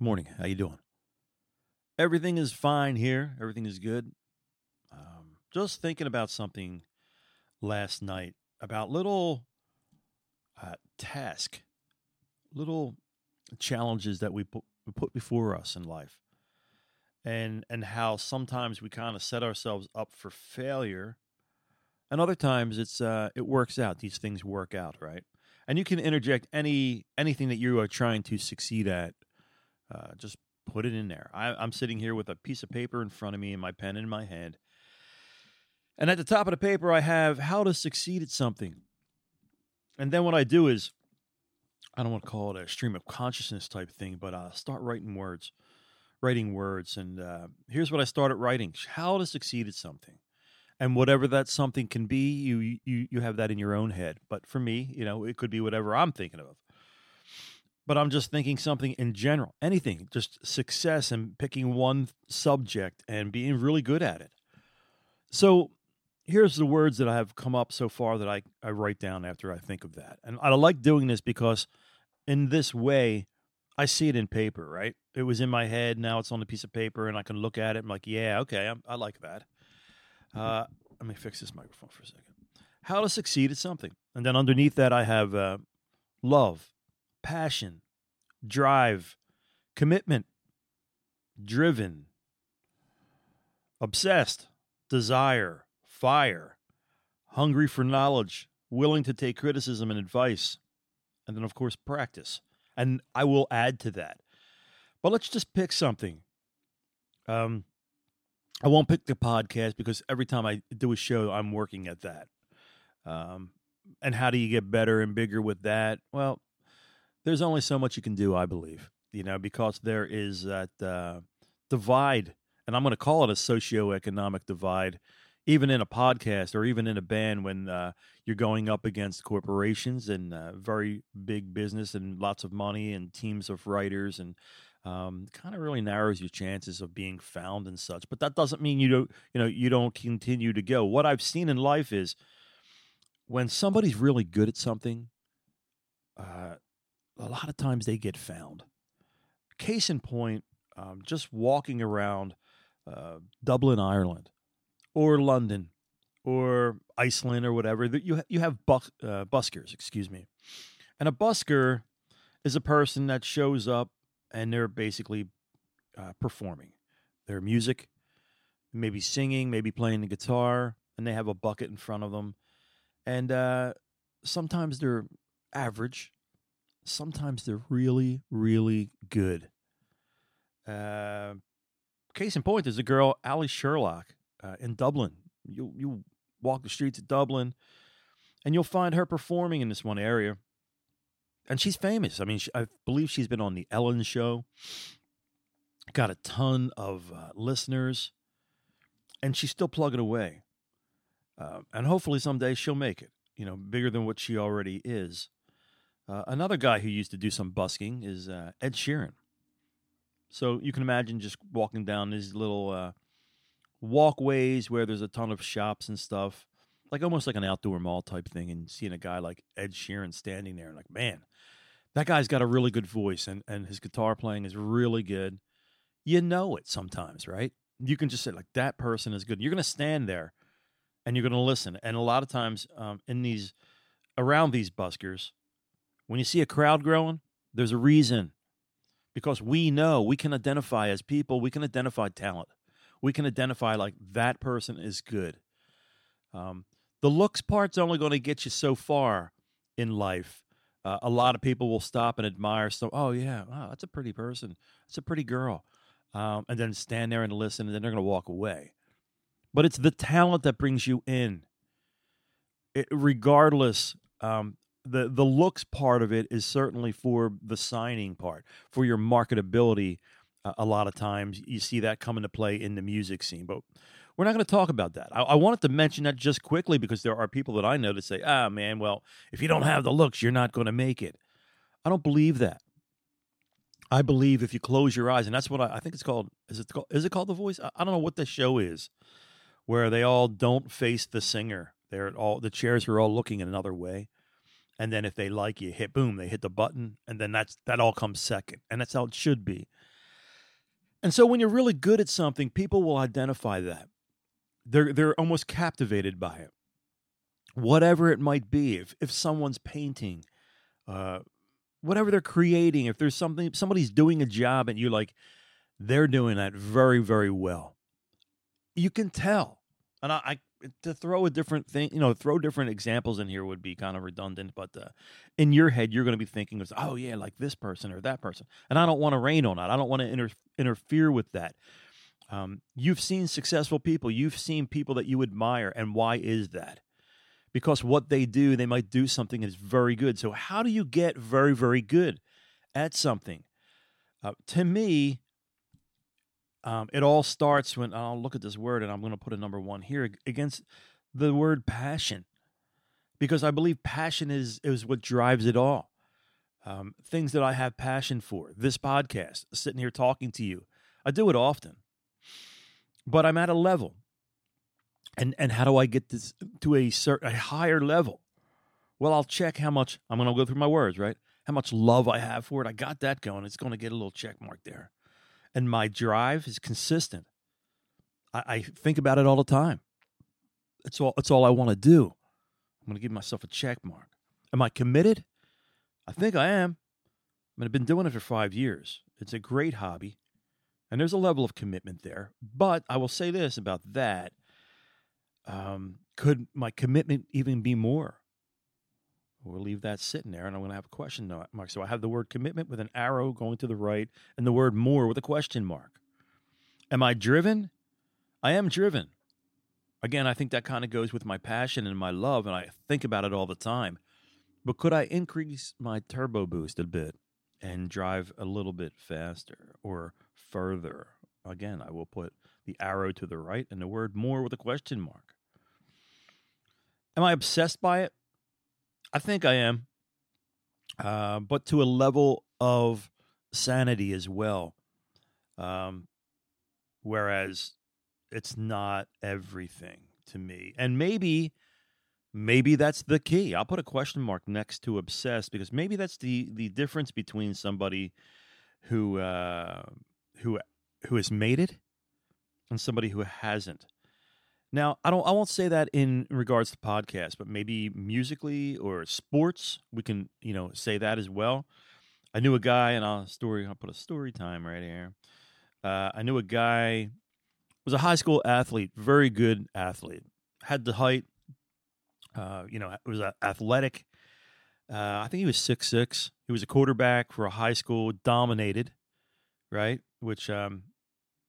Good morning. How you doing? Everything is fine here. Everything is good. Um, just thinking about something last night about little uh, task, little challenges that we put, put before us in life, and and how sometimes we kind of set ourselves up for failure, and other times it's uh, it works out. These things work out, right? And you can interject any anything that you are trying to succeed at uh, just put it in there. I, I'm sitting here with a piece of paper in front of me and my pen in my hand. And at the top of the paper, I have how to succeed at something. And then what I do is, I don't want to call it a stream of consciousness type thing, but I start writing words, writing words. And uh, here's what I started writing how to succeed at something. And whatever that something can be, you, you, you have that in your own head. But for me, you know, it could be whatever I'm thinking of but I'm just thinking something in general, anything, just success and picking one subject and being really good at it. So here's the words that I have come up so far that I, I write down after I think of that. And I like doing this because in this way, I see it in paper, right? It was in my head. Now it's on a piece of paper and I can look at it. I'm like, yeah, okay, I'm, i like that. Uh, let me fix this microphone for a second. How to succeed at something. And then underneath that, I have uh, love, passion, drive, commitment, driven, obsessed, desire, fire, hungry for knowledge, willing to take criticism and advice, and then, of course, practice. And I will add to that. But let's just pick something. Um, I won't pick the podcast because every time I do a show, I'm working at that. Um, and how do you get better and bigger with that? Well, there's only so much you can do, I believe, you know, because there is that uh, divide, and I'm going to call it a socioeconomic divide, even in a podcast or even in a band when uh, you're going up against corporations and uh, very big business and lots of money and teams of writers and um, kind of really narrows your chances of being found and such. But that doesn't mean you don't, you know, you don't continue to go. What I've seen in life is when somebody's really good at something, uh, a lot of times they get found. Case in point, um, just walking around uh, Dublin, Ireland, or London, or Iceland, or whatever, you you have bus, uh, buskers, excuse me, and a busker is a person that shows up and they're basically uh, performing their music, maybe singing, maybe playing the guitar, and they have a bucket in front of them, and uh, sometimes they're average, sometimes they're really, really good. Uh, case in point, there's a girl, Allie Sherlock, uh, in Dublin. You you walk the streets of Dublin, and you'll find her performing in this one area, and she's famous. I mean, she, I believe she's been on the Ellen Show. Got a ton of uh, listeners, and she's still plugging away. Uh, and hopefully someday she'll make it. You know, bigger than what she already is. Uh, another guy who used to do some busking is uh, Ed Sheeran. So you can imagine just walking down these little uh, walkways where there's a ton of shops and stuff, like almost like an outdoor mall type thing, and seeing a guy like Ed Sheeran standing there and like, man, that guy's got a really good voice and, and his guitar playing is really good. You know it sometimes, right? You can just say, like, that person is good. You're going to stand there and you're going to listen. And a lot of times um, in these, around these buskers, when you see a crowd growing, there's a reason. Because we know, we can identify as people, we can identify talent. We can identify like that person is good. Um, the looks part's only going to get you so far in life. Uh, a lot of people will stop and admire. So, oh yeah, wow, that's a pretty person. That's a pretty girl, um, and then stand there and listen, and then they're going to walk away. But it's the talent that brings you in. It, regardless, um, the the looks part of it is certainly for the signing part for your marketability uh, a lot of times you see that come into play in the music scene but we're not going to talk about that. I, I, wanted to mention that just quickly because there are people that i know that say ah man well if you don't have the looks you're not going to make it. I don't believe that. I believe if you close your eyes and that's what i, I think it's called is it called is it called the voice? I, I don't know what the show is where they all don't face the singer. They're all the chairs are all looking in another way and then if they like you hit boom they hit the button and then that's that all comes second and that's how it should be And so when you're really good at something, people will identify that. They're they're almost captivated by it. Whatever it might be. If if someone's painting, uh, whatever they're creating, if there's something somebody's doing a job and you're like, they're doing that very, very well. You can tell. And I, I to throw a different thing, you know, throw different examples in here would be kind of redundant, but uh, in your head, you're going to be thinking, oh, yeah, like this person or that person. And I don't want to rain on that. I don't want to inter- interfere with that. Um, you've seen successful people, you've seen people that you admire. And why is that? Because what they do, they might do something that's very good. So, how do you get very, very good at something? Uh, to me, um, it all starts when I'll look at this word and I'm going to put a number one here against the word passion, because I believe passion is is what drives it all. Um, things that I have passion for. This podcast, sitting here talking to you, I do it often, but I'm at a level. And and how do I get this to a certain a higher level? Well, I'll check how much I'm going to go through my words, right? How much love I have for it. I got that going. It's going to get a little check mark there and my drive is consistent. I, I think about it all the time. It's all. It's all I want to do. I'm going to give myself a check mark. Am I committed? I think I am. I mean, I've been doing it for five years. It's a great hobby, and there's a level of commitment there. But I will say this about that: um, could my commitment even be more? We'll leave that sitting there, and I'm going to have a question mark. So I have the word commitment with an arrow going to the right, and the word more with a question mark. Am I driven? I am driven. Again, I think that kind of goes with my passion and my love, and I think about it all the time. But could I increase my turbo boost a bit and drive a little bit faster or further? Again, I will put the arrow to the right and the word more with a question mark. Am I obsessed by it? I think I am, uh, but to a level of sanity as well. Um, whereas it's not everything to me, and maybe, maybe that's the key. I'll put a question mark next to obsessed because maybe that's the the difference between somebody who uh, who who has made it and somebody who hasn't. Now, I don't I won't say that in regards to podcasts, but maybe musically or sports, we can, you know, say that as well. I knew a guy and I'll story I'll put a story time right here. Uh, I knew a guy was a high school athlete, very good athlete. Had the height, uh, you know, was athletic. Uh, I think he was six six. He was a quarterback for a high school, dominated, right? Which um,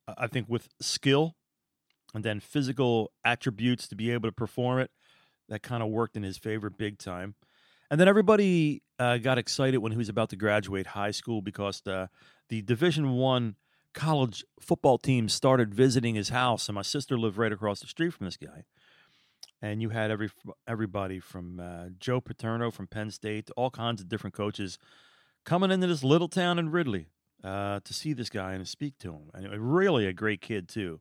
I think with skill and then physical attributes to be able to perform it. That kind of worked in his favor big time. And then everybody uh, got excited when he was about to graduate high school because the the Division One college football team started visiting his house, and my sister lived right across the street from this guy. And you had every everybody from uh, Joe Paterno from Penn State, to all kinds of different coaches coming into this little town in Ridley uh, to see this guy and to speak to him. And really a great kid too.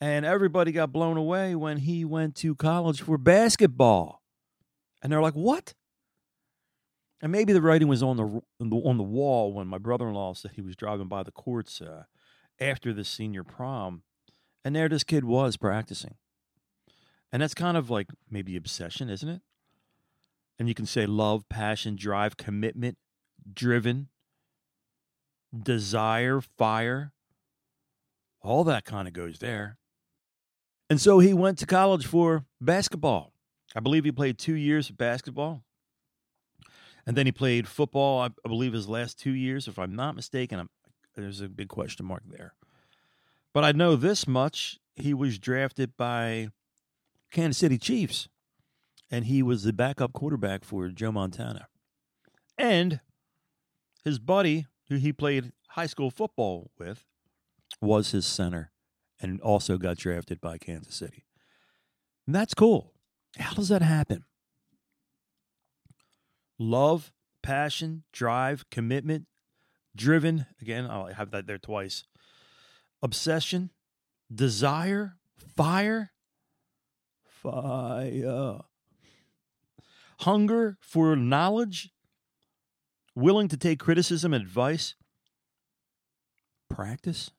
And everybody got blown away when he went to college for basketball. And they're like, "What?" And maybe the writing was on the on the wall when my brother-in-law said he was driving by the courts uh, after the senior prom, and there this kid was practicing. And that's kind of like maybe obsession, isn't it? And you can say love, passion, drive, commitment, driven, desire, fire. All that kind of goes there. And so he went to college for basketball. I believe he played two years of basketball. And then he played football, I believe, his last two years. If I'm not mistaken, I'm, there's a big question mark there. But I know this much he was drafted by Kansas City Chiefs, and he was the backup quarterback for Joe Montana. And his buddy, who he played high school football with, was his center and also got drafted by Kansas City. And that's cool. How does that happen? Love, passion, drive, commitment, driven. Again, I'll have that there twice. Obsession, desire, fire, fire. Hunger for knowledge, willing to take criticism and advice, practice,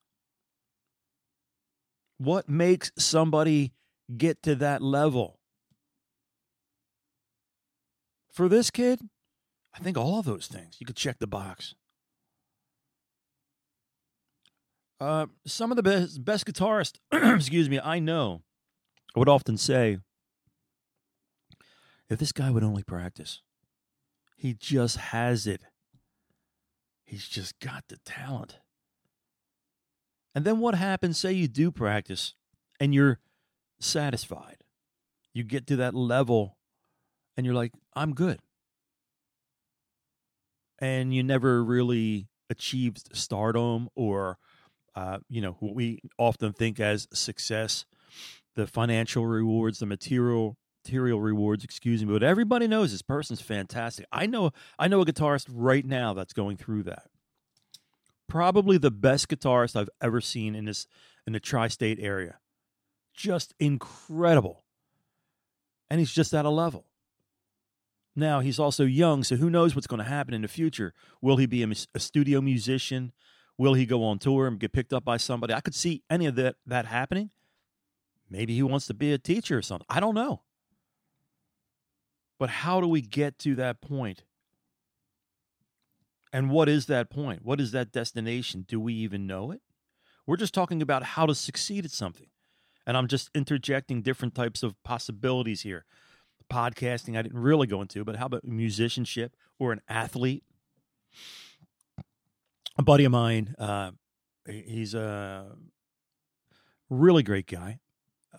What makes somebody get to that level? For this kid, I think all of those things. You could check the box. Uh, some of the best best guitarists, excuse me, I know, I would often say, if this guy would only practice, he just has it. He's just got the talent. And then what happens? Say you do practice and you're satisfied. You get to that level and you're like, I'm good. And you never really achieved stardom or, uh, you know, what we often think as success, the financial rewards, the material material rewards, excuse me. But everybody knows this person's fantastic. I know I know a guitarist right now that's going through that. Probably the best guitarist I've ever seen in this in the tri-state area. Just incredible. And he's just at a level. Now, he's also young, so who knows what's going to happen in the future? Will he be a, a studio musician? Will he go on tour and get picked up by somebody? I could see any of that that happening. Maybe he wants to be a teacher or something. I don't know. But how do we get to that point? And what is that point? What is that destination? Do we even know it? We're just talking about how to succeed at something. And I'm just interjecting different types of possibilities here. Podcasting, I didn't really go into, but how about musicianship or an athlete? A buddy of mine, uh, he's a really great guy.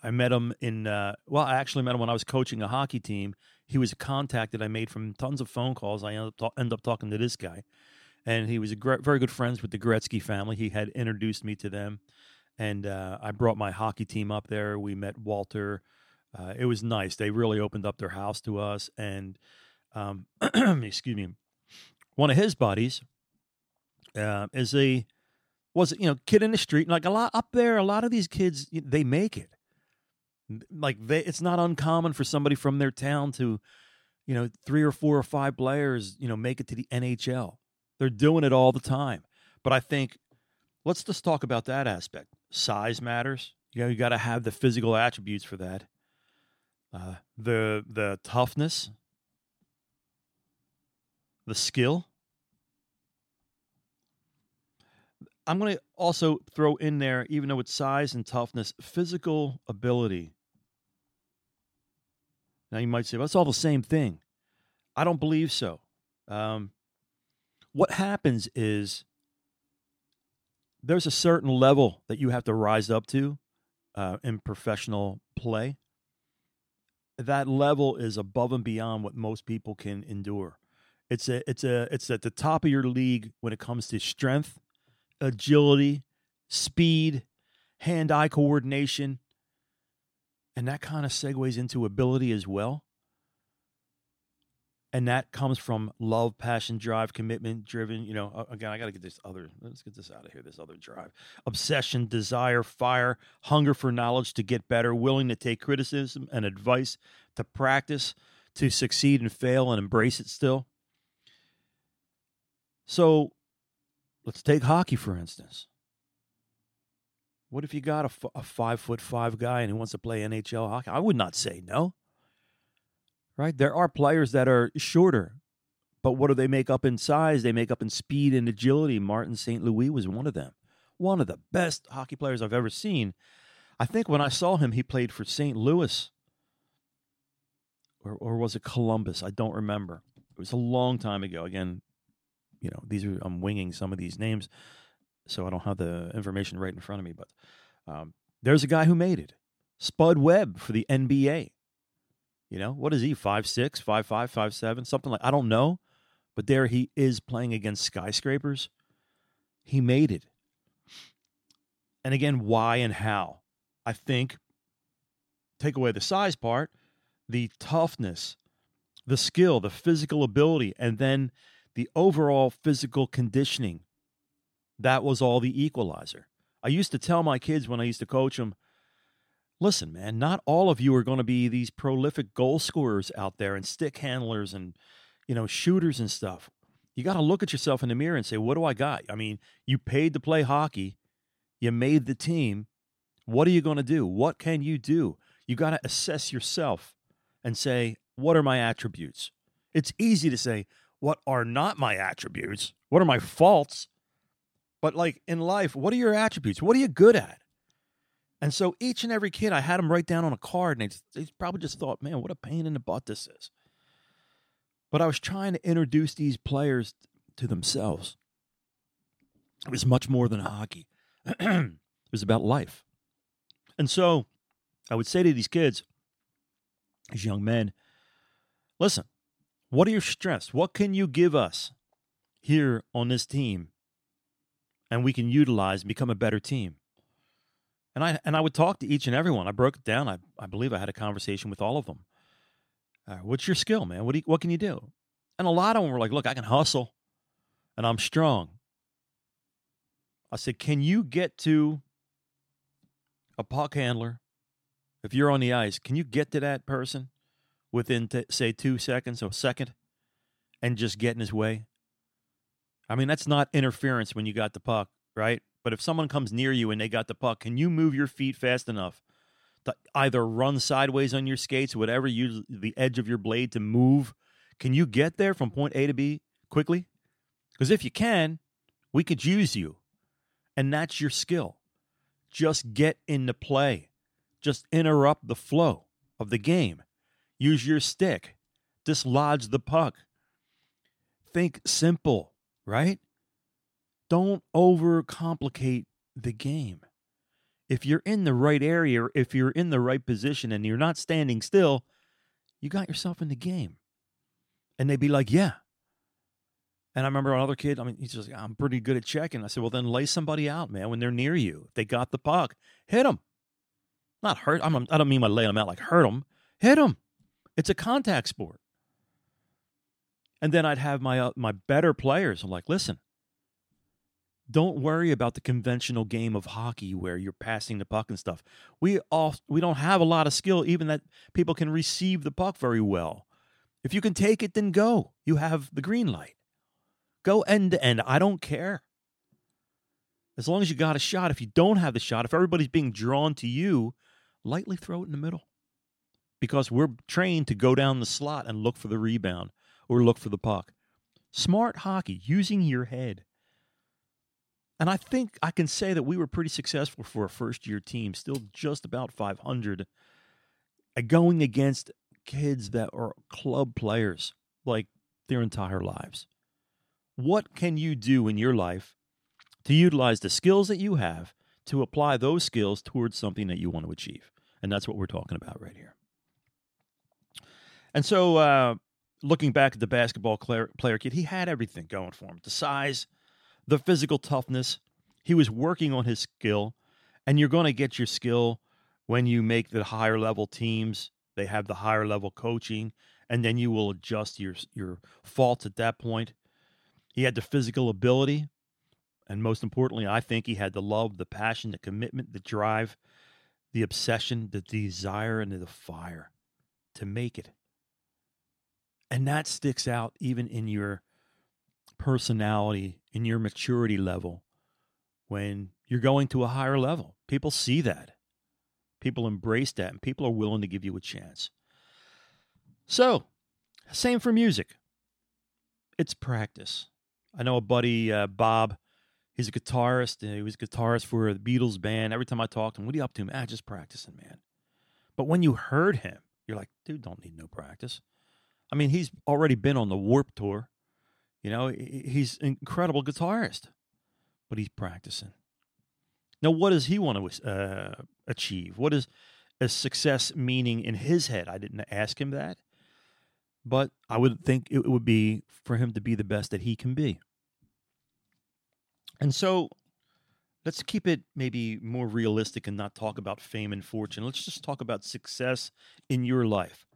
I met him in, uh, well, I actually met him when I was coaching a hockey team he was a contact that I made from tons of phone calls. I ended up, end up talking to this guy, and he was a great, very good friends with the Gretzky family. He had introduced me to them, and uh, I brought my hockey team up there. We met Walter. Uh, it was nice. They really opened up their house to us, and um, excuse me, one of his buddies uh, is a was you know kid in the street. Like a lot up there, a lot of these kids they make it like they, it's not uncommon for somebody from their town to, you know, three or four or five players, you know, make it to the NHL. They're doing it all the time. But I think let's just talk about that aspect. Size matters. You know, you got to have the physical attributes for that. Uh, the the toughness, the skill. I'm going to also throw in there, even though it's size and toughness, physical ability. Now you might say, well, it's all the same thing. I don't believe so. Um, what happens is there's a certain level that you have to rise up to uh, in professional play. That level is above and beyond what most people can endure. It's a it's a it's at the top of your league when it comes to strength, agility, speed, hand-eye coordination, and that kind of segues into ability as well. And that comes from love, passion, drive, commitment, driven. You know, again, I got to get this other, let's get this out of here, this other drive. Obsession, desire, fire, hunger for knowledge to get better, willing to take criticism and advice, to practice, to succeed and fail and embrace it still. So let's take hockey, for instance. What if you got a, f- a five foot five guy and he wants to play NHL hockey? I would not say no. Right? There are players that are shorter, but what do they make up in size? They make up in speed and agility. Martin St. Louis was one of them. One of the best hockey players I've ever seen. I think when I saw him, he played for St. Louis. Or, or was it Columbus? I don't remember. It was a long time ago. Again, you know, these are I'm winging some of these names so I don't have the information right in front of me. But um, there's a guy who made it, Spud Webb for the NBA. You know what is he? Five six, five five, five seven, something like I don't know, but there he is playing against skyscrapers. He made it. And again, why and how? I think take away the size part, the toughness, the skill, the physical ability, and then the overall physical conditioning that was all the equalizer. I used to tell my kids when I used to coach them, listen, man, not all of you are going to be these prolific goal scorers out there and stick handlers and, you know, shooters and stuff. You got to look at yourself in the mirror and say, what do I got? I mean, you paid to play hockey, you made the team. What are you going to do? What can you do? You got to assess yourself and say, what are my attributes? It's easy to say, what are not my attributes? What are my faults? But like in life, what are your attributes? What are you good at? And so each and every kid, I had them write down on a card, and they, they probably just thought, man, what a pain in the butt this is. But I was trying to introduce these players to themselves. It was much more than hockey, it was about life. And so I would say to these kids, these young men, listen, what are your strengths? What can you give us here on this team? And we can utilize and become a better team. And I and I would talk to each and every one. I broke it down. I, I believe I had a conversation with all of them. Uh, what's your skill, man? What you, what can you do? And a lot of them were like, look, I can hustle and I'm strong. I said, can you get to a puck handler if you're on the ice? Can you get to that person within, t- say, two seconds or a second and just get in his way? I mean, that's not interference when you got the puck, right? But if someone comes near you and they got the puck, can you move your feet fast enough to either run sideways on your skates, whatever you the edge of your blade to move? Can you get there from point A to B quickly? Because if you can, we could use you. And that's your skill. Just get into play. Just interrupt the flow of the game. Use your stick. Dislodge the puck. Think simple, right? Don't overcomplicate the game. If you're in the right area, if you're in the right position and you're not standing still, you got yourself in the game. And they'd be like, yeah. And I remember another kid, I mean, he's just, like, I'm pretty good at checking. I said, well, then lay somebody out, man, when they're near you. If they got the puck, hit them. Not hurt. I'm, I don't mean by lay them out like hurt them. Hit them. It's a contact sport. And then I'd have my uh, my better players. I'm like, listen, don't worry about the conventional game of hockey where you're passing the puck and stuff. We all we don't have a lot of skill even that people can receive the puck very well. If you can take it then go. You have the green light. Go end to end. I don't care. As long as you got a shot. If you don't have the shot, if everybody's being drawn to you, lightly throw it in the middle. Because we're trained to go down the slot and look for the rebound or look for the puck. Smart hockey, using your head. And I think I can say that we were pretty successful for a first year team, still just about 500, going against kids that are club players like their entire lives. What can you do in your life to utilize the skills that you have to apply those skills towards something that you want to achieve? And that's what we're talking about right here. And so, uh, looking back at the basketball player, kid, he had everything going for him the size, the physical toughness. He was working on his skill, and you're going to get your skill when you make the higher level teams. They have the higher level coaching, and then you will adjust your your faults at that point. He had the physical ability, and most importantly, I think he had the love, the passion, the commitment, the drive, the obsession, the desire, and the fire to make it. And that sticks out even in your personality, in your maturity level, when you're going to a higher level. People see that. People embrace that, and people are willing to give you a chance. So, same for music. It's practice. I know a buddy, uh, Bob. He's a guitarist. He was a guitarist for the Beatles band. Every time I talk to him, what are you up to? Ah, just practicing, man. But when you heard him, you're like, dude, don't need no practice. I mean, he's already been on the Warped Tour. You know, he's an incredible guitarist, but he's practicing. Now, what does he want to uh, achieve? What is a success meaning in his head? I didn't ask him that, but I would think it would be for him to be the best that he can be. And so let's keep it maybe more realistic and not talk about fame and fortune. Let's just talk about success in your life.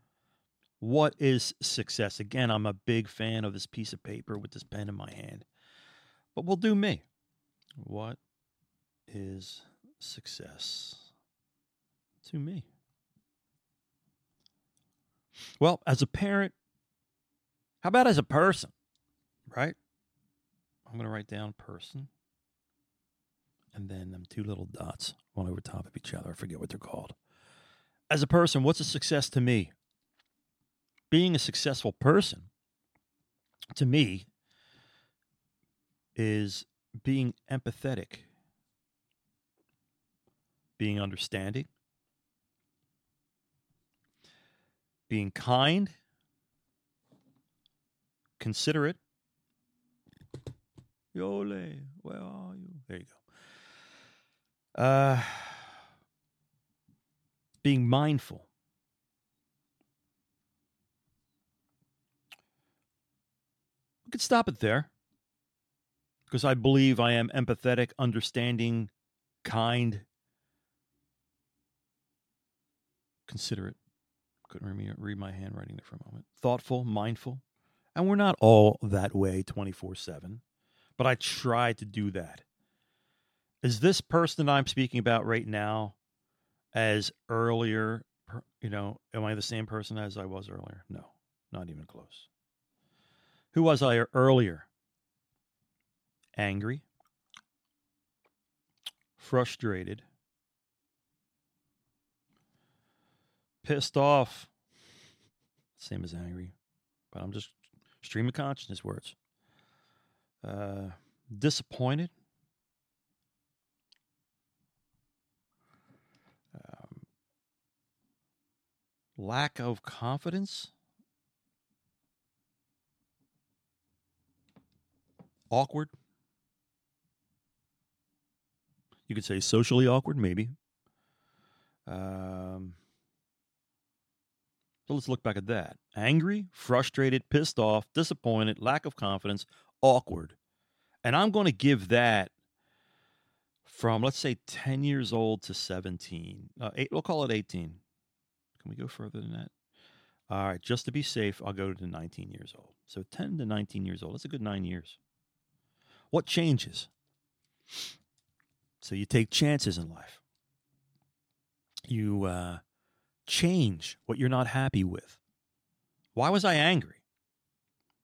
What is success? Again, I'm a big fan of this piece of paper with this pen in my hand. But we'll do me. What is success to me? Well, as a parent, how about as a person? Right? I'm going to write down person. and then them two little dots, one over top of each other. I forget what they're called. As a person, what's a success to me? Being a successful person, to me, is being empathetic, being understanding, being kind, considerate. Yole, where are you? There you go. Uh, being mindful. Could stop it there because I believe I am empathetic, understanding, kind, considerate. Couldn't read my handwriting there for a moment. Thoughtful, mindful. And we're not all that way 24 7, but I try to do that. Is this person that I'm speaking about right now as earlier, you know, am I the same person as I was earlier? No, not even close. Who was I earlier? Angry, frustrated, pissed off. Same as angry, but I'm just stream of consciousness words. Uh, disappointed, lack of confidence, awkward. You could say socially awkward, maybe. Um, so let's look back at that. Angry, frustrated, pissed off, disappointed, lack of confidence, awkward. And I'm going to give that from, let's say, 10 years old to 17. Uh, eight, we'll call it 18. Can we go further than that? All right, just to be safe, I'll go to 19 years old. So 10 to 19 years old. That's a good nine years. What changes? So you take chances in life. You uh, change what you're not happy with. Why was I angry?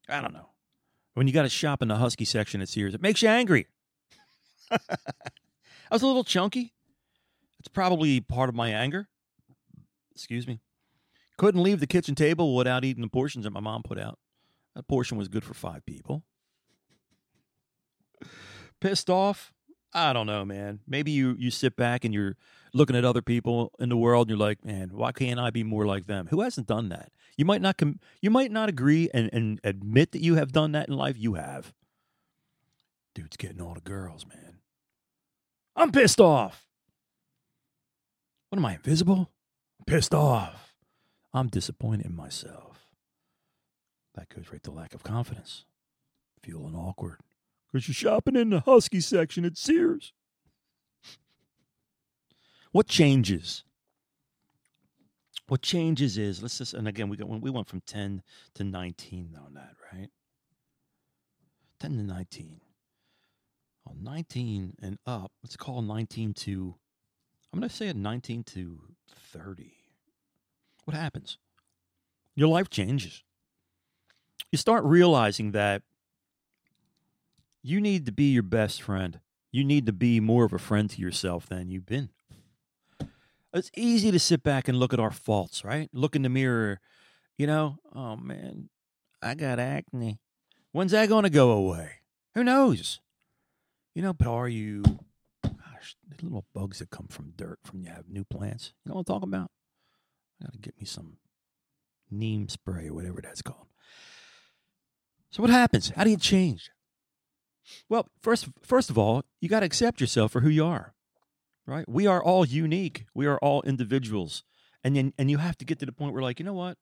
I don't know. When you got to shop in the Husky section at Sears, it makes you angry. I was a little chunky. It's probably part of my anger excuse me, couldn't leave the kitchen table without eating the portions that my mom put out. That portion was good for five people. Pissed off? I don't know, man. Maybe you you sit back and you're looking at other people in the world and you're like, man, why can't I be more like them? Who hasn't done that? You might not com- you might not agree and, and admit that you have done that in life. You have. Dude's getting all the girls, man. I'm pissed off. What am I invisible? pissed off. I'm disappointed in myself. That goes right to lack of confidence. Feeling awkward. Because you're shopping in the Husky section at Sears. What changes? What changes is let's just and again we got we went from 10 to 19 on that, right? 10 to 19. Well, 19 and up, let's call 19 to I'm going to say a 19 to 30. What happens? Your life changes. You start realizing that you need to be your best friend. You need to be more of a friend to yourself than you've been. It's easy to sit back and look at our faults, right? Look in the mirror, you know, oh man, I got acne. When's that going to go away? Who knows? You know, but are you gosh, the little bugs that come from dirt from you have new plants. You know what I'm talking about? I gotta get me some neem spray or whatever that's called. So what happens? How do you change? Well, first first of all, you got to accept yourself for who you are. Right? We are all unique. We are all individuals. And then and you have to get to the point where like, you know what?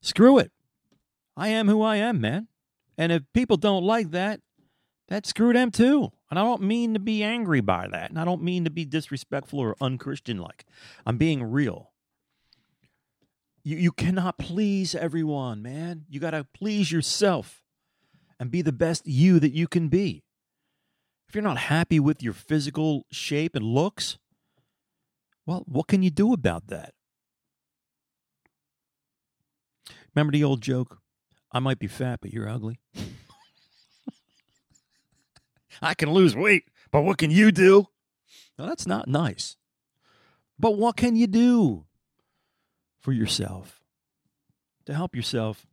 Screw it. I am who I am, man. And if people don't like that, that screw them too. And I don't mean to be angry by that. And I don't mean to be disrespectful or unchristian like. I'm being real. You, you cannot please everyone, man. You got to please yourself and be the best you that you can be. If you're not happy with your physical shape and looks, well, what can you do about that? Remember the old joke? I might be fat, but you're ugly. I can lose weight, But what can you do? Now, that's not nice. But what can you do for yourself to help yourself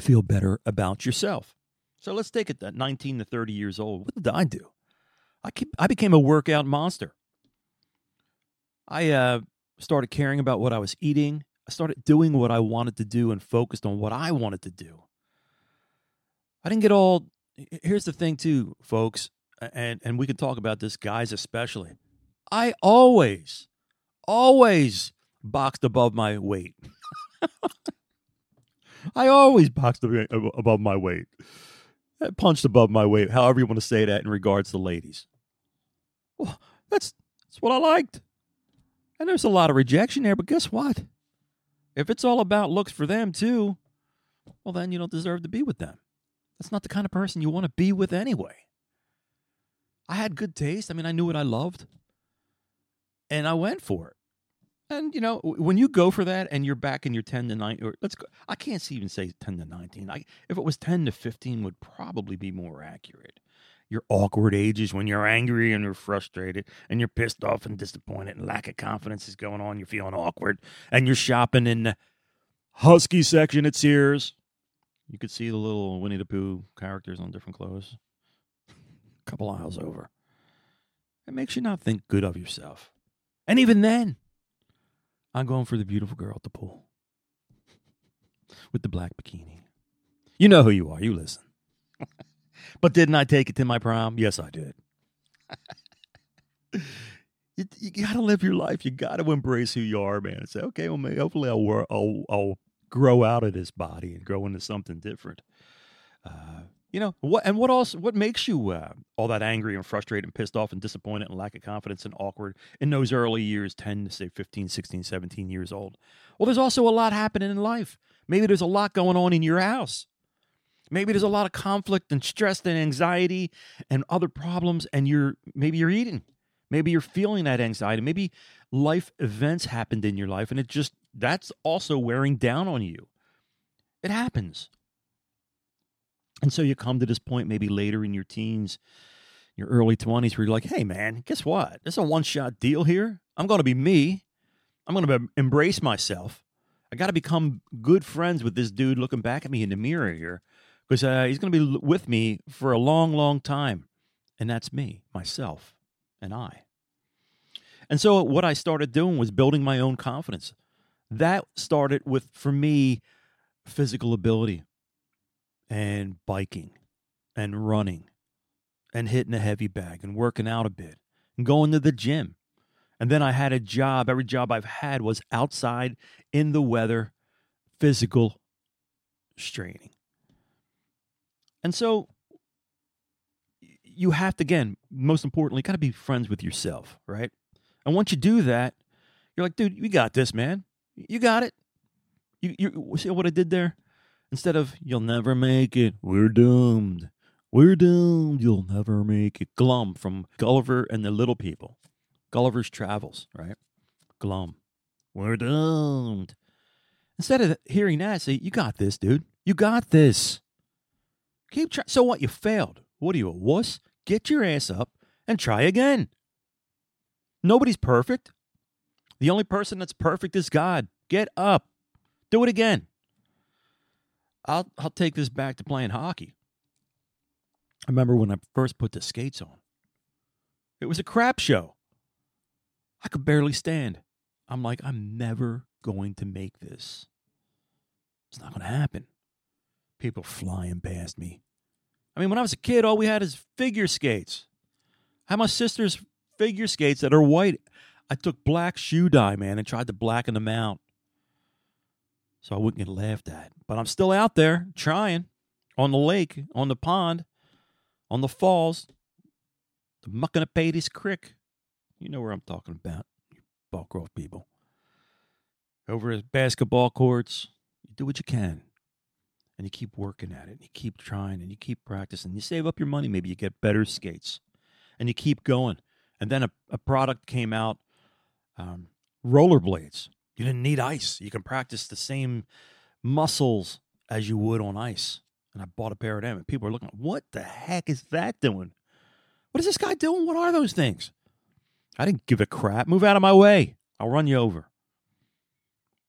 feel better about yourself? So let's take it that 19 to 30 years old. What did I do? I, keep, I became a workout monster. I uh, started caring about what I was eating. I started doing what I wanted to do and focused on what I wanted to do. I didn't get all. Here's the thing, too, folks, and and we can talk about this, guys, especially. I always, always boxed above my weight. I always boxed above my weight. I punched above my weight, however you want to say that in regards to ladies. Well, that's that's what I liked. And there's a lot of rejection there, but guess what? If it's all about looks for them too, well then you don't deserve to be with them. That's not the kind of person you want to be with anyway. I had good taste. I mean, I knew what I loved. And I went for it. And you know, when you go for that and you're back in your 10 to 9 or let's go I can't even say 10 to 19. I if it was 10 to 15 would probably be more accurate. Your awkward ages when you're angry and you're frustrated and you're pissed off and disappointed and lack of confidence is going on, you're feeling awkward and you're shopping in the husky section at Sears. You could see the little Winnie the Pooh characters on different clothes. A couple aisles over. It makes you not think good of yourself. And even then, I'm going for the beautiful girl at the pool with the black bikini. You know who you are. You listen. but didn't I take it to my prom? Yes, I did. you, you got to live your life. You got to embrace who you are, man. And say, okay, well, maybe, hopefully I'll, I'll, I'll grow out of this body and grow into something different. Uh, you know what? And what else? What makes you uh, all that angry and frustrated and pissed off and disappointed and lack of confidence and awkward in those early years, 10 to say 15, 16, 17 years old? Well, there's also a lot happening in life. Maybe there's a lot going on in your house. Maybe there's a lot of conflict and stress and anxiety and other problems, and you're maybe you're eating. Maybe you're feeling that anxiety. Maybe life events happened in your life, and it just that's also wearing down on you. It happens. And so you come to this point maybe later in your teens, your early 20s, where you're like, hey, man, guess what? Is a one shot deal here. I'm going to be me. I'm going to embrace myself. I got to become good friends with this dude looking back at me in the mirror here because uh, he's going to be with me for a long, long time. And that's me, myself, and I. And so what I started doing was building my own confidence. That started with, for me, physical ability and biking and running and hitting a heavy bag and working out a bit and going to the gym. And then I had a job. Every job I've had was outside in the weather, physical straining. And so you have to, again, most importantly, got to be friends with yourself, right? And once you do that, you're like, dude, you got this, man. You got it. You, you see what I did there? Instead of, you'll never make it, we're doomed. We're doomed, you'll never make it. Glum from Gulliver and the Little People. Gulliver's Travels, right? Glum. We're doomed. Instead of hearing that, say, you got this, dude. You got this. Keep trying. So what? You failed. What are you, a wuss? Get your ass up and try again. Nobody's perfect. The only person that's perfect is God. Get up. Do it again. I'll I'll take this back to playing hockey. I remember when I first put the skates on. It was a crap show. I could barely stand. I'm like, I'm never going to make this. It's not going to happen. People flying past me. I mean, when I was a kid, all we had is figure skates. I had my sister's figure skates that are white. I took black shoe dye, man, and tried to blacken them out so I wouldn't get laughed at. But I'm still out there trying on the lake, on the pond, on the falls, the Muckinipattis Creek. You know where I'm talking about, you Buckgrove people. Over at basketball courts, you do what you can. And you keep working at it, and you keep trying, and you keep practicing. You save up your money, maybe you get better skates, and you keep going. And then a, a product came out, um, rollerblades. You didn't need ice. You can practice the same muscles as you would on ice. And I bought a pair of them, and people are looking, what the heck is that doing? What is this guy doing? What are those things? I didn't give a crap. Move out of my way. I'll run you over.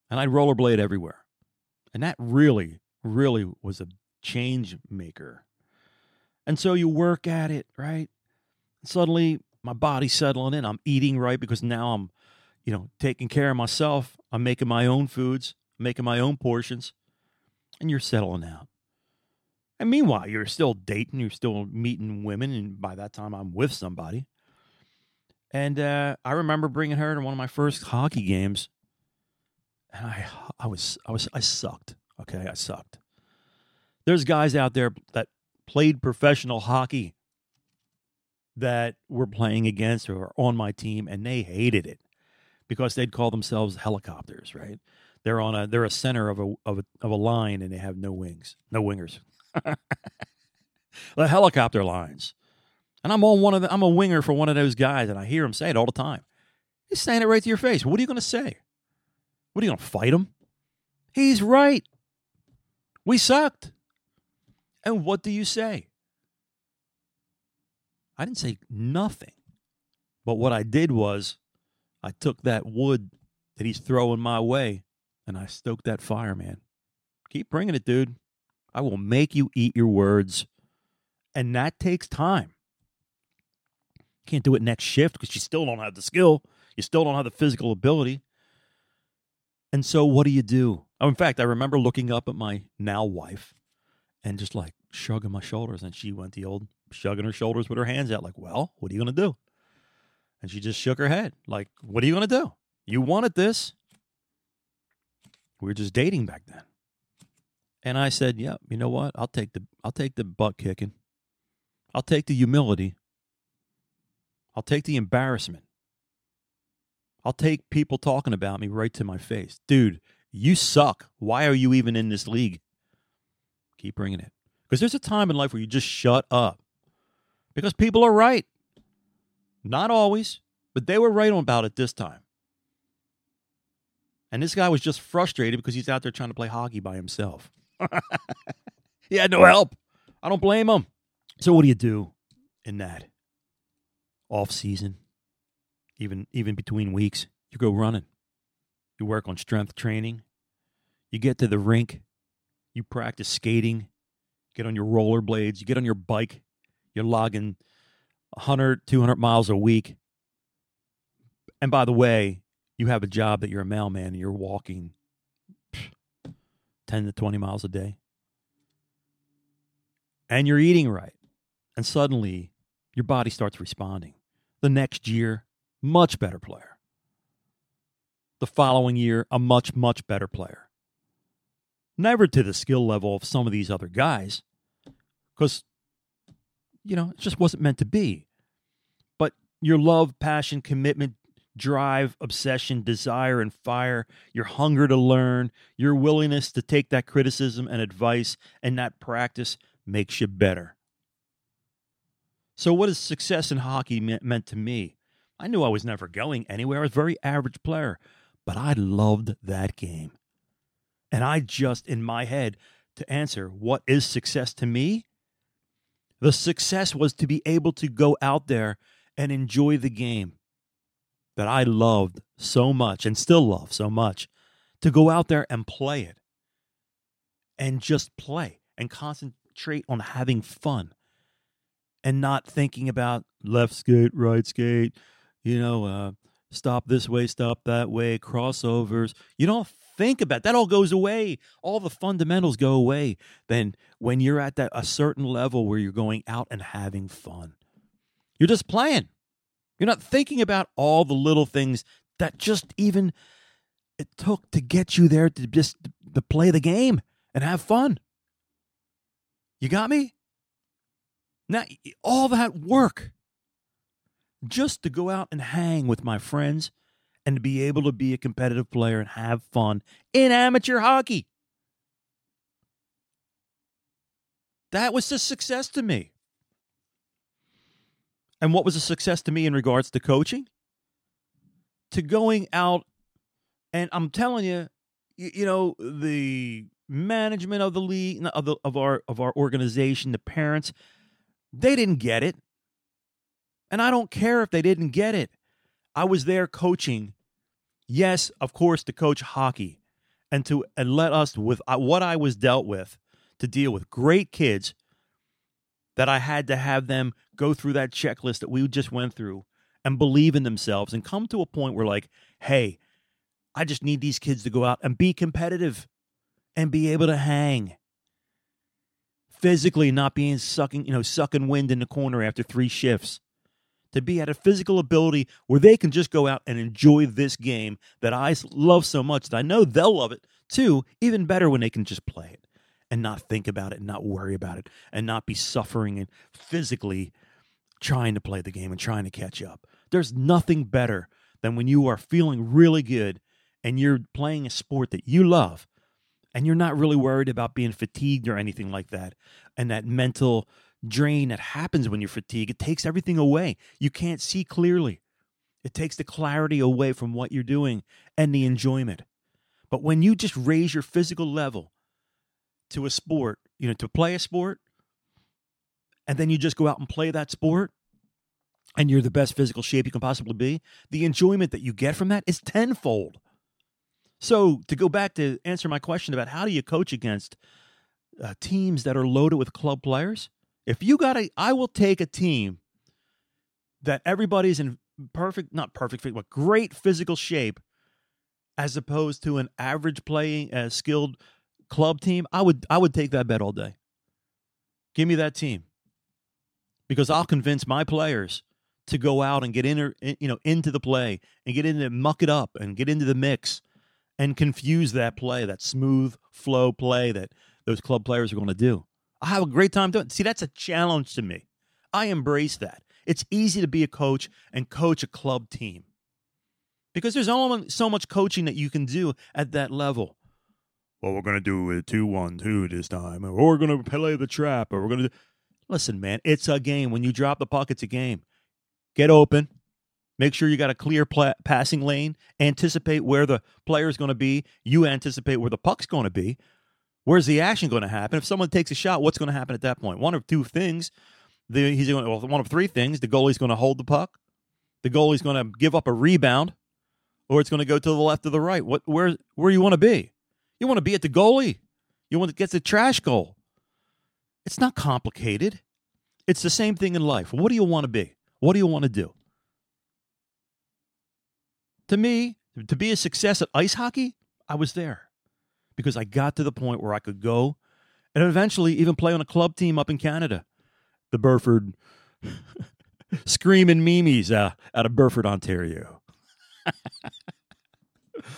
And I'd rollerblade everywhere. And that really, really was a change maker. And so you work at it, right? Suddenly my body's settling in. I'm eating right because now I'm, you know, taking care of myself. I'm making my own foods, making my own portions, and you're settling out. And meanwhile, you're still dating, you're still meeting women, and by that time, I'm with somebody. And uh, I remember bringing her to one of my first hockey games, and I, I was, I was, I sucked. Okay, I sucked. There's guys out there that played professional hockey that were playing against or on my team, and they hated it because they'd call themselves helicopters. Right? They're on a they're a center of a of a, of a line, and they have no wings, no wingers. the helicopter lines. And I'm on one of the, I'm a winger for one of those guys, and I hear him say it all the time. He's saying it right to your face. What are you going to say? What are you going to fight him? He's right. We sucked. And what do you say? I didn't say nothing. But what I did was I took that wood that he's throwing my way and I stoked that fire, man. Keep bringing it, dude. I will make you eat your words. And that takes time. Can't do it next shift because you still don't have the skill. You still don't have the physical ability. And so, what do you do? Oh, in fact, I remember looking up at my now wife and just like shrugging my shoulders. And she went the old shrugging her shoulders with her hands out, like, well, what are you going to do? And she just shook her head, like, what are you going to do? You wanted this. We were just dating back then. And I said, "Yeah, you know what? I'll take the I'll take the butt kicking. I'll take the humility. I'll take the embarrassment. I'll take people talking about me right to my face. Dude, you suck. Why are you even in this league? Keep bringing it. Because there's a time in life where you just shut up. Because people are right. Not always, but they were right about it this time. And this guy was just frustrated because he's out there trying to play hockey by himself. he had no help. I don't blame him. So what do you do in that off season? Even even between weeks, you go running. You work on strength training. You get to the rink. You practice skating. Get on your rollerblades. You get on your bike. You're logging 100, 200 miles a week. And by the way, you have a job that you're a mailman and you're walking 10 to 20 miles a day. And you're eating right. And suddenly your body starts responding. The next year, much better player. The following year, a much, much better player. Never to the skill level of some of these other guys, because, you know, it just wasn't meant to be. But your love, passion, commitment, drive, obsession, desire, and fire, your hunger to learn, your willingness to take that criticism and advice and that practice makes you better. So, what is success in hockey meant to me? I knew I was never going anywhere. I was a very average player, but I loved that game. And I just, in my head, to answer what is success to me, the success was to be able to go out there and enjoy the game that I loved so much and still love so much to go out there and play it and just play and concentrate on having fun and not thinking about left skate, right skate, you know, uh, stop this way, stop that way, crossovers. You don't think about that all goes away. All the fundamentals go away. Then when you're at that a certain level where you're going out and having fun, you're just playing. You're not thinking about all the little things that just even it took to get you there to just to play the game and have fun. You got me? Now, all that work just to go out and hang with my friends and to be able to be a competitive player and have fun in amateur hockey. That was a success to me. And what was a success to me in regards to coaching? To going out, and I'm telling you, you, you know, the management of the league of the of our of our organization, the parents, they didn't get it. And I don't care if they didn't get it. I was there coaching, yes, of course, to coach hockey and to and let us with uh, what I was dealt with to deal with great kids that I had to have them go through that checklist that we just went through and believe in themselves and come to a point where like, hey, I just need these kids to go out and be competitive and be able to hang. Physically not being sucking, you know, sucking wind in the corner after three shifts. To be at a physical ability where they can just go out and enjoy this game that I love so much that I know they'll love it too, even better when they can just play it and not think about it and not worry about it and not be suffering and physically trying to play the game and trying to catch up. There's nothing better than when you are feeling really good and you're playing a sport that you love and you're not really worried about being fatigued or anything like that. And that mental drain that happens when you're fatigued, it takes everything away. You can't see clearly. It takes the clarity away from what you're doing and the enjoyment. But when you just raise your physical level to a sport, you know, to play a sport, and then you just go out and play that sport, and you're the best physical shape you can possibly be, the enjoyment that you get from that is tenfold. So, to go back to answer my question about how do you coach against uh, teams that are loaded with club players, if you got a, I will take a team that everybody's in perfect, not perfect, but great physical shape, as opposed to an average playing, uh, skilled club team. I would, I would take that bet all day. Give me that team because I'll convince my players to go out and get in, you know, into the play and get into muck it up and get into the mix and confuse that play, that smooth flow play that those club players are going to do. I have a great time doing. It. See, that's a challenge to me. I embrace that. It's easy to be a coach and coach a club team because there's only so much coaching that you can do at that level. Well, we're going to do a 2 1 2 this time, or we're going to play the trap, or we're going to. Listen, man, it's a game. When you drop the puck, it's a game. Get open, Make sure you got a clear passing lane. Anticipate where the player is going to be. You anticipate where the puck's going to be. Where's the action going to happen? If someone takes a shot, what's going to happen at that point? One of two things. The, he's going to, well, one of three things. The goalie's going to hold the puck. The goalie's going to give up a rebound, or it's going to go to the left or the right. What where where you want to be? You want to be at the goalie. You want to get the trash goal. It's not complicated. It's the same thing in life. What do you want to be? What do you want to do? to me, to be a success at ice hockey, I was there because I got to the point where I could go and eventually even play on a club team up in Canada. The Burford Screaming Mimes uh, out of Burford, Ontario.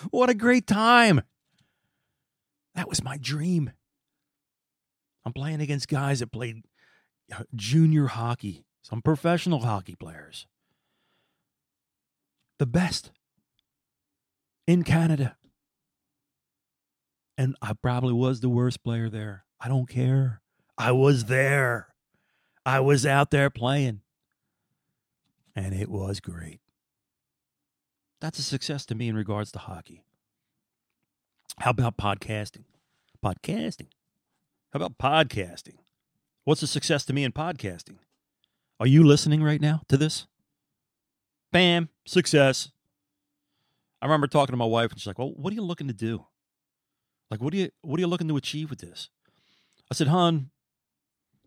what a great time. That was my dream. I'm playing against guys that played uh, junior hockey, some professional hockey players. The best in Canada. And I probably was the worst player there. I don't care. I was there. I was out there playing. And it was great. That's a success to me in regards to hockey. How about podcasting? Podcasting. How about podcasting? What's a success to me in podcasting? Are you listening right now to this? Bam, success. I remember talking to my wife, and she's like, "Well, what are you looking to do? Like, what are you what are you looking to achieve with this?" I said, Hon,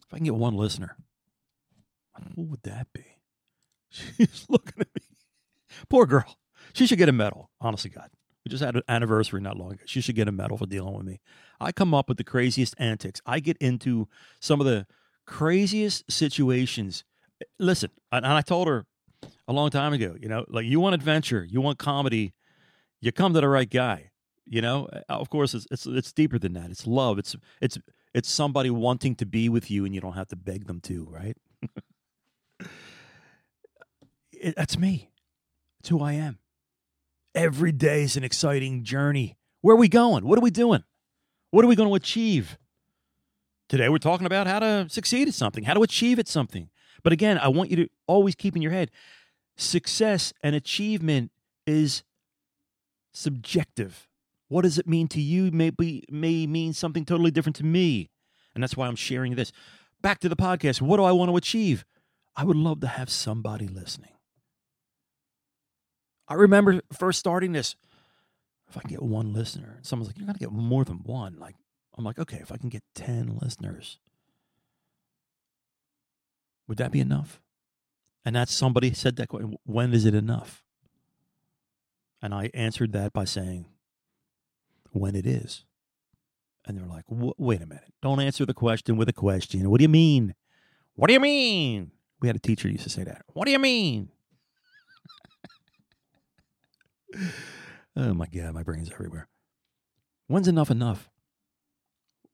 if I can get one listener, what would that be?" She's looking at me. Poor girl. She should get a medal. Honestly, God, we just had an anniversary not long ago. She should get a medal for dealing with me. I come up with the craziest antics. I get into some of the craziest situations. Listen, and I told her a long time ago, you know, like you want adventure, you want comedy, you come to the right guy. You know, uh, of course, it's it's it's deeper than that. It's love. It's it's it's somebody wanting to be with you, and you don't have to beg them to. Right? it, that's me. It's who I am. Every day is an exciting journey. Where are we going? What are we doing? What are we going to achieve? Today, we're talking about how to succeed at something, how to achieve at something. But again, I want you to always keep in your head success and achievement is subjective. What does it mean to you may, be, may mean something totally different to me. And that's why I'm sharing this. Back to the podcast. What do I want to achieve? I would love to have somebody listening. I remember first starting this. If I get one listener, someone's like, "You're gonna get more than one." Like, I'm like, okay, if I can get ten listeners, would that be enough? And that's somebody said that question. When is it enough? And I answered that by saying, when it is. And they're like, wait a minute. Don't answer the question with a question. What do you mean? What do you mean? We had a teacher used to say that. What do you mean? oh my God, my brain's everywhere. When's enough enough?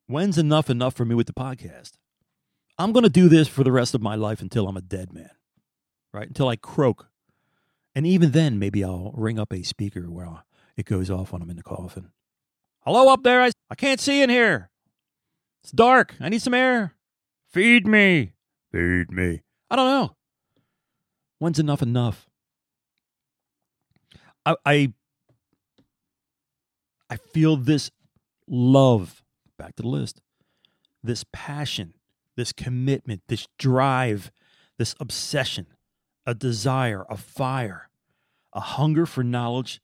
When's enough enough for me with the podcast? I'm going to do this for the rest of my life until I'm a dead man, right? Until I croak. And even then, maybe I'll ring up a speaker where it goes off when I'm in the coffin. Hello up there. I, I can't see in here. It's dark. I need some air. Feed me. Feed me. I don't know. When's enough enough? I, I I feel this love, back to the list, this passion, this commitment, this drive, this obsession, a desire, a fire, a hunger for knowledge,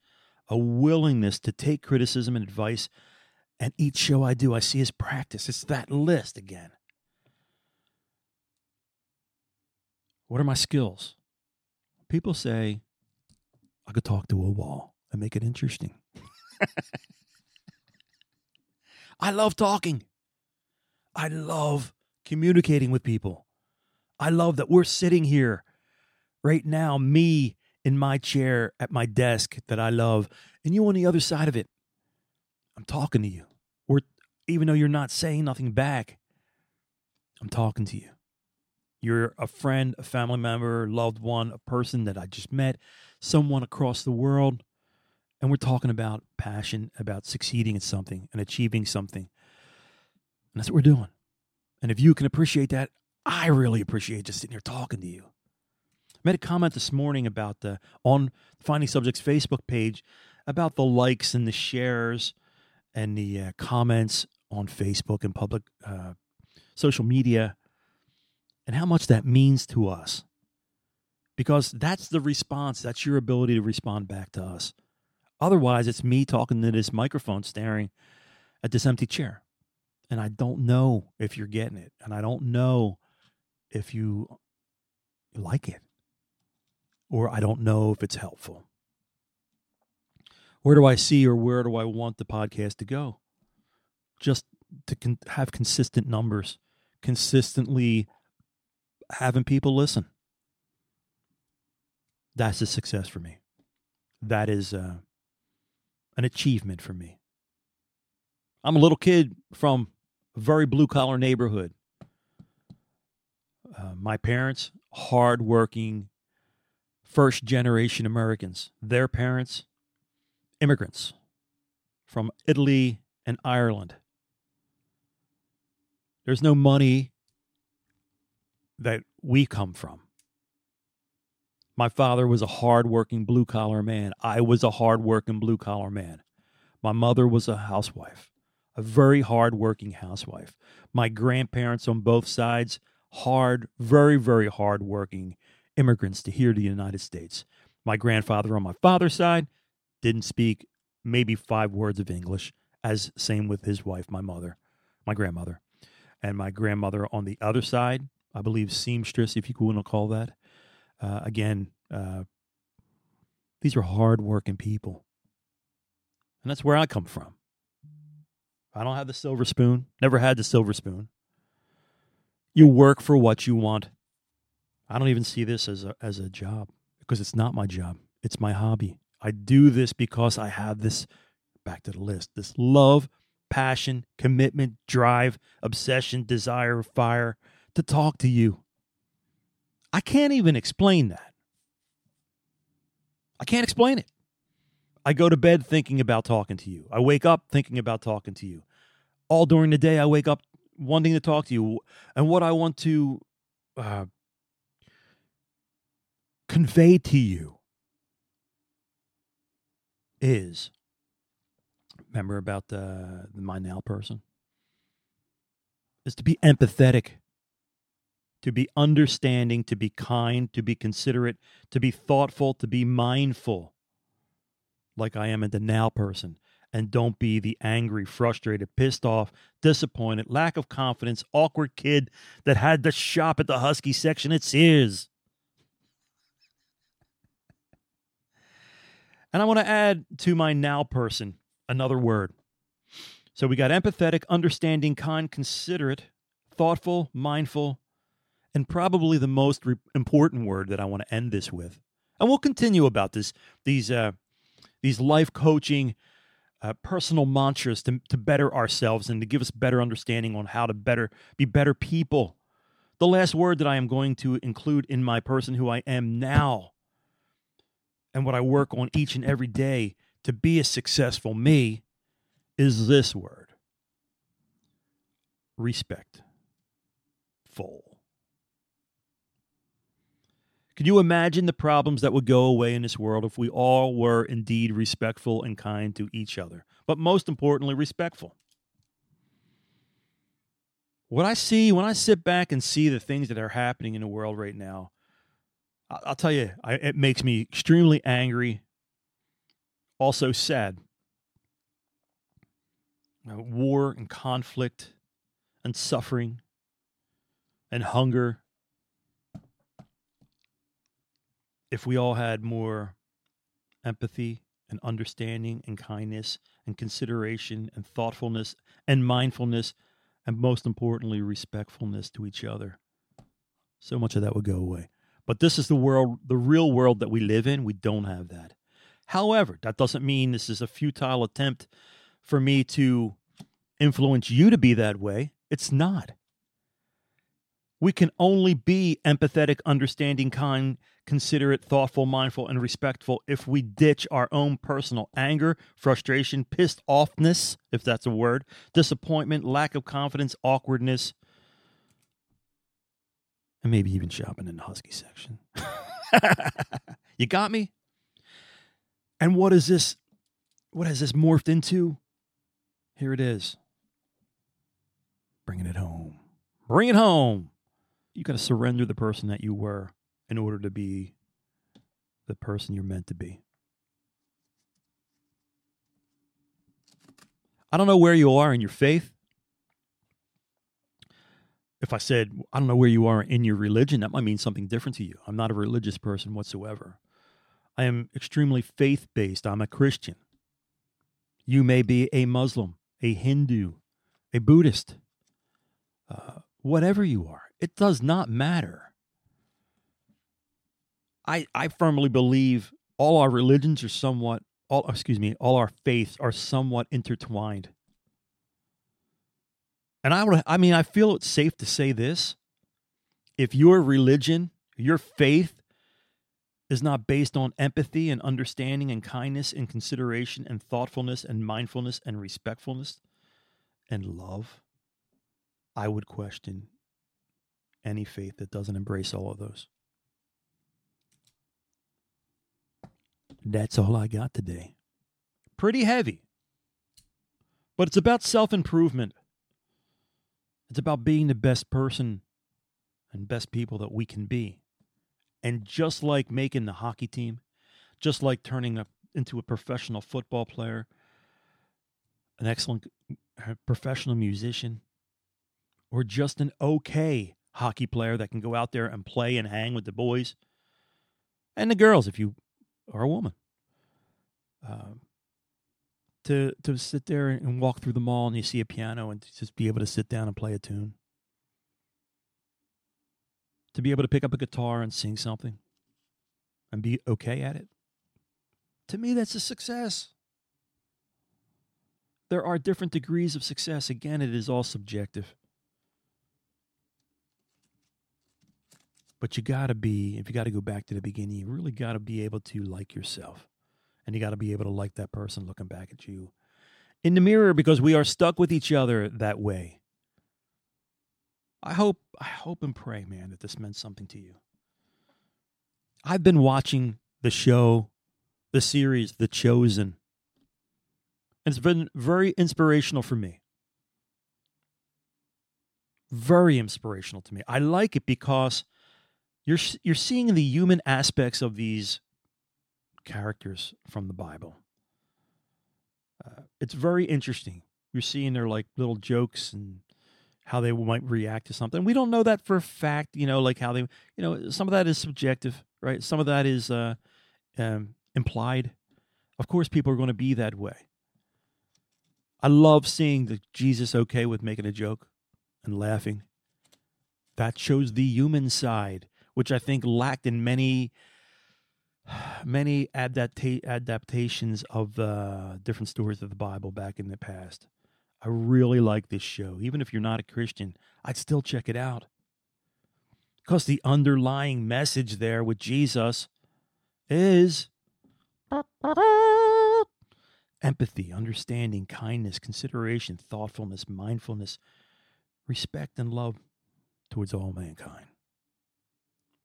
a willingness to take criticism and advice. And each show I do, I see his practice. It's that list again. What are my skills? People say, I could talk to a wall and make it interesting. I love talking. I love communicating with people. I love that we're sitting here right now, me in my chair at my desk that I love, and you on the other side of it. I'm talking to you. Or even though you're not saying nothing back, I'm talking to you. You're a friend, a family member, loved one, a person that I just met, someone across the world. And we're talking about passion, about succeeding at something and achieving something. And that's what we're doing. And if you can appreciate that, I really appreciate just sitting here talking to you. Made a comment this morning about the on Finding Subjects Facebook page about the likes and the shares and the uh, comments on Facebook and public uh, social media and how much that means to us. Because that's the response, that's your ability to respond back to us. Otherwise, it's me talking to this microphone, staring at this empty chair. And I don't know if you're getting it. And I don't know if you like it. Or I don't know if it's helpful. Where do I see or where do I want the podcast to go? Just to con- have consistent numbers, consistently having people listen. That's a success for me. That is uh, an achievement for me. I'm a little kid from a very blue collar neighborhood. Uh, my parents, hardworking, first generation Americans. Their parents, immigrants from Italy and Ireland. There's no money that we come from. My father was a hardworking blue collar man. I was a hardworking blue collar man. My mother was a housewife, a very hardworking housewife. My grandparents on both sides, hard, very, very hardworking immigrants to here to the United States. My grandfather on my father's side didn't speak maybe five words of English, as same with his wife, my mother, my grandmother. And my grandmother on the other side I believe seamstress, if you want to call that. Uh, again, uh, these are hardworking people, and that's where I come from. I don't have the silver spoon. Never had the silver spoon. You work for what you want. I don't even see this as a as a job because it's not my job. It's my hobby. I do this because I have this back to the list. This love, passion, commitment, drive, obsession, desire, fire to talk to you. I can't even explain that. I can't explain it. I go to bed thinking about talking to you. I wake up thinking about talking to you. All during the day, I wake up wanting to talk to you. And what I want to uh, convey to you is remember about the, the my now person? Is to be empathetic to be understanding, to be kind, to be considerate, to be thoughtful, to be mindful, like I am a the now person. And don't be the angry, frustrated, pissed off, disappointed, lack of confidence, awkward kid that had to shop at the Husky section It's Sears. And I want to add to my now person another word. So we got empathetic, understanding, kind, considerate, thoughtful, mindful, and probably the most re- important word that I want to end this with. And we'll continue about this these uh, these life coaching uh, personal mantras to, to better ourselves and to give us better understanding on how to better be better people. The last word that I am going to include in my person who I am now and what I work on each and every day to be a successful me is this word respect. Full. Can you imagine the problems that would go away in this world if we all were indeed respectful and kind to each other? But most importantly, respectful. What I see when I sit back and see the things that are happening in the world right now, I'll tell you, I, it makes me extremely angry, also sad. War and conflict and suffering and hunger. If we all had more empathy and understanding and kindness and consideration and thoughtfulness and mindfulness, and most importantly, respectfulness to each other, so much of that would go away. But this is the world, the real world that we live in. We don't have that. However, that doesn't mean this is a futile attempt for me to influence you to be that way. It's not. We can only be empathetic, understanding, kind, considerate, thoughtful, mindful, and respectful if we ditch our own personal anger, frustration, pissed offness, if that's a word, disappointment, lack of confidence, awkwardness, and maybe even shopping in the husky section. you got me? And what is this? What has this morphed into? Here it is. Bringing it home. Bring it home. You got to surrender the person that you were in order to be the person you're meant to be. I don't know where you are in your faith if I said, I don't know where you are in your religion, that might mean something different to you. I'm not a religious person whatsoever. I am extremely faith based. I'm a Christian. You may be a Muslim, a Hindu, a Buddhist, uh, whatever you are. It does not matter. I, I firmly believe all our religions are somewhat, all excuse me, all our faiths are somewhat intertwined. And I would I mean I feel it's safe to say this. If your religion, your faith is not based on empathy and understanding and kindness and consideration and thoughtfulness and mindfulness and respectfulness and love, I would question any faith that doesn't embrace all of those. That's all I got today. Pretty heavy. But it's about self improvement. It's about being the best person and best people that we can be. And just like making the hockey team, just like turning a, into a professional football player, an excellent uh, professional musician, or just an okay hockey player that can go out there and play and hang with the boys and the girls if you are a woman. Um, to to sit there and walk through the mall and you see a piano and just be able to sit down and play a tune. To be able to pick up a guitar and sing something and be okay at it. To me, that's a success. There are different degrees of success. Again, it is all subjective. But you got to be, if you got to go back to the beginning, you really got to be able to like yourself and you got to be able to like that person looking back at you in the mirror because we are stuck with each other that way. I hope I hope and pray, man, that this meant something to you. I've been watching the show, the series The Chosen. It's been very inspirational for me. Very inspirational to me. I like it because you're you're seeing the human aspects of these characters from the Bible. Uh, it's very interesting. You're seeing their like little jokes and how they might react to something. We don't know that for a fact, you know, like how they, you know, some of that is subjective, right? Some of that is uh, um, implied. Of course, people are going to be that way. I love seeing the Jesus okay with making a joke and laughing. That shows the human side, which I think lacked in many many adapta- adaptations of uh, different stories of the Bible back in the past. I really like this show. Even if you're not a Christian, I'd still check it out. Because the underlying message there with Jesus is empathy, understanding, kindness, consideration, thoughtfulness, mindfulness, respect, and love towards all mankind.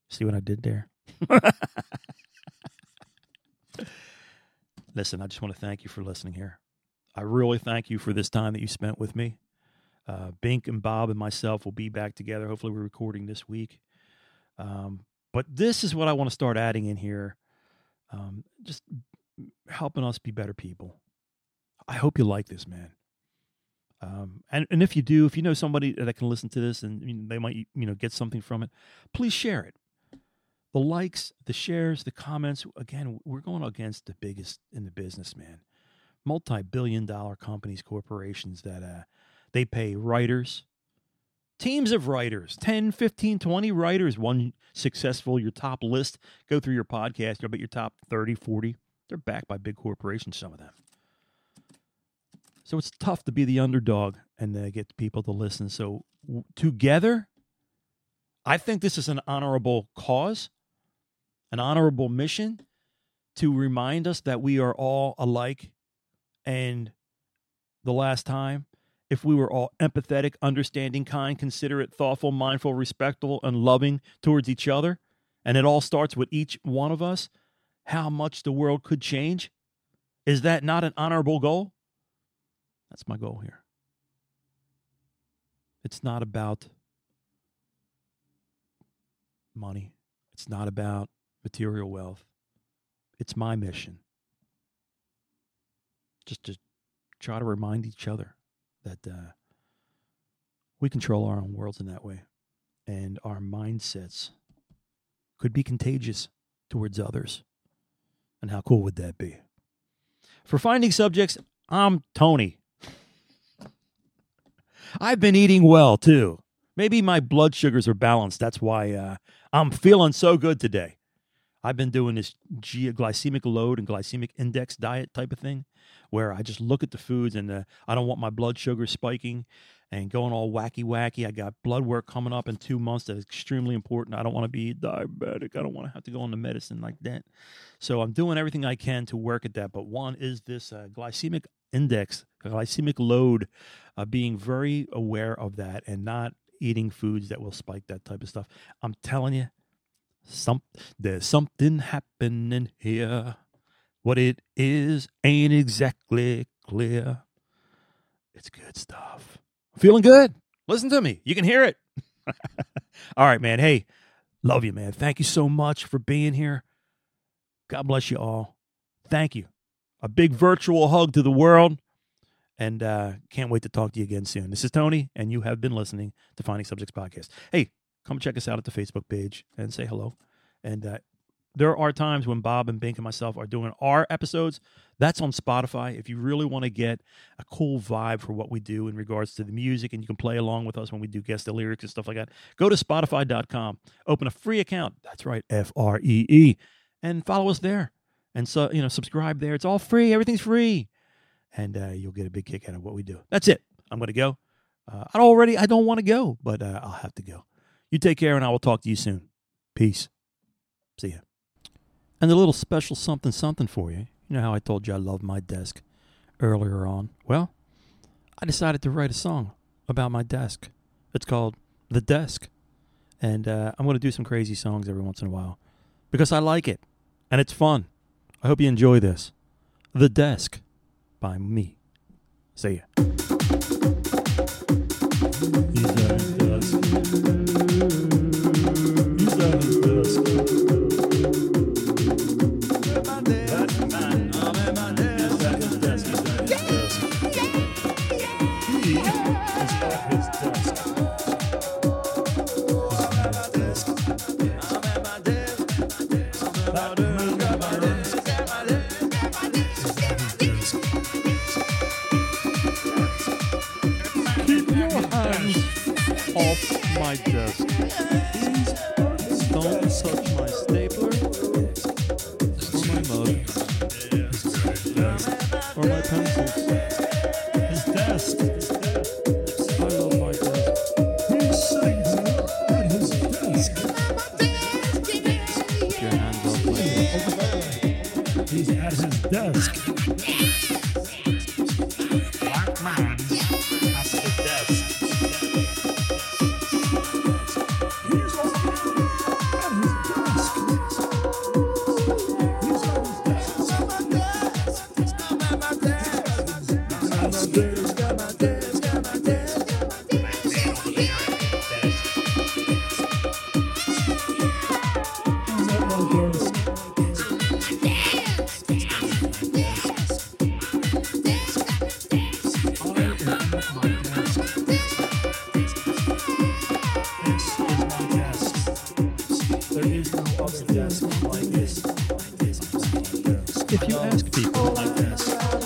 See what I did there? Listen, I just want to thank you for listening here. I really thank you for this time that you spent with me. Uh, Bink and Bob and myself will be back together. Hopefully, we're recording this week. Um, but this is what I want to start adding in here um, just helping us be better people. I hope you like this, man. Um, and, and if you do, if you know somebody that can listen to this and they might you know get something from it, please share it. The likes, the shares, the comments. Again, we're going against the biggest in the business, man. Multi-billion dollar companies, corporations that uh, they pay writers, teams of writers 10 15 20 writers one successful your top list go through your podcast you'll bet your top 30 40 they're backed by big corporations some of them so it's tough to be the underdog and uh, get people to listen so w- together i think this is an honorable cause an honorable mission to remind us that we are all alike and the last time if we were all empathetic, understanding, kind, considerate, thoughtful, mindful, respectful, and loving towards each other, and it all starts with each one of us, how much the world could change? Is that not an honorable goal? That's my goal here. It's not about money, it's not about material wealth. It's my mission. Just to try to remind each other that uh, we control our own worlds in that way. And our mindsets could be contagious towards others. And how cool would that be? For finding subjects, I'm Tony. I've been eating well too. Maybe my blood sugars are balanced. That's why uh, I'm feeling so good today. I've been doing this glycemic load and glycemic index diet type of thing where I just look at the foods and uh, I don't want my blood sugar spiking and going all wacky wacky. I got blood work coming up in two months that's extremely important. I don't want to be diabetic. I don't want to have to go on the medicine like that. So I'm doing everything I can to work at that. But one is this uh, glycemic index, glycemic load, uh, being very aware of that and not eating foods that will spike that type of stuff. I'm telling you, some there's something happening here. What it is ain't exactly clear. It's good stuff. Feeling good. Listen to me. You can hear it. all right, man. Hey, love you, man. Thank you so much for being here. God bless you all. Thank you. A big virtual hug to the world. And uh, can't wait to talk to you again soon. This is Tony, and you have been listening to Finding Subjects Podcast. Hey, come check us out at the Facebook page and say hello. And uh, there are times when Bob and Bink and myself are doing our episodes. That's on Spotify. If you really want to get a cool vibe for what we do in regards to the music and you can play along with us when we do guest the lyrics and stuff like that, go to Spotify.com, open a free account. That's right, F R E E, and follow us there. And so, you know, subscribe there. It's all free. Everything's free. And uh, you'll get a big kick out of what we do. That's it. I'm going to go. Uh, I already, I don't want to go, but uh, I'll have to go. You take care, and I will talk to you soon. Peace. See ya. And a little special something something for you. You know how I told you I love my desk earlier on? Well, I decided to write a song about my desk. It's called The Desk. And uh, I'm going to do some crazy songs every once in a while because I like it and it's fun. I hope you enjoy this. The Desk by me. See ya.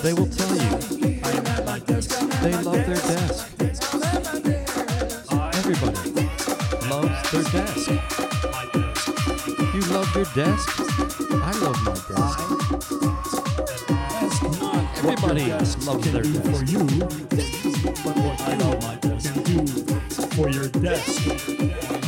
They will tell you. They love their desk. Everybody loves their desk. You love your desk? I love my desk. Everybody loves their desk. For you, but what I love my desk can do for your desk.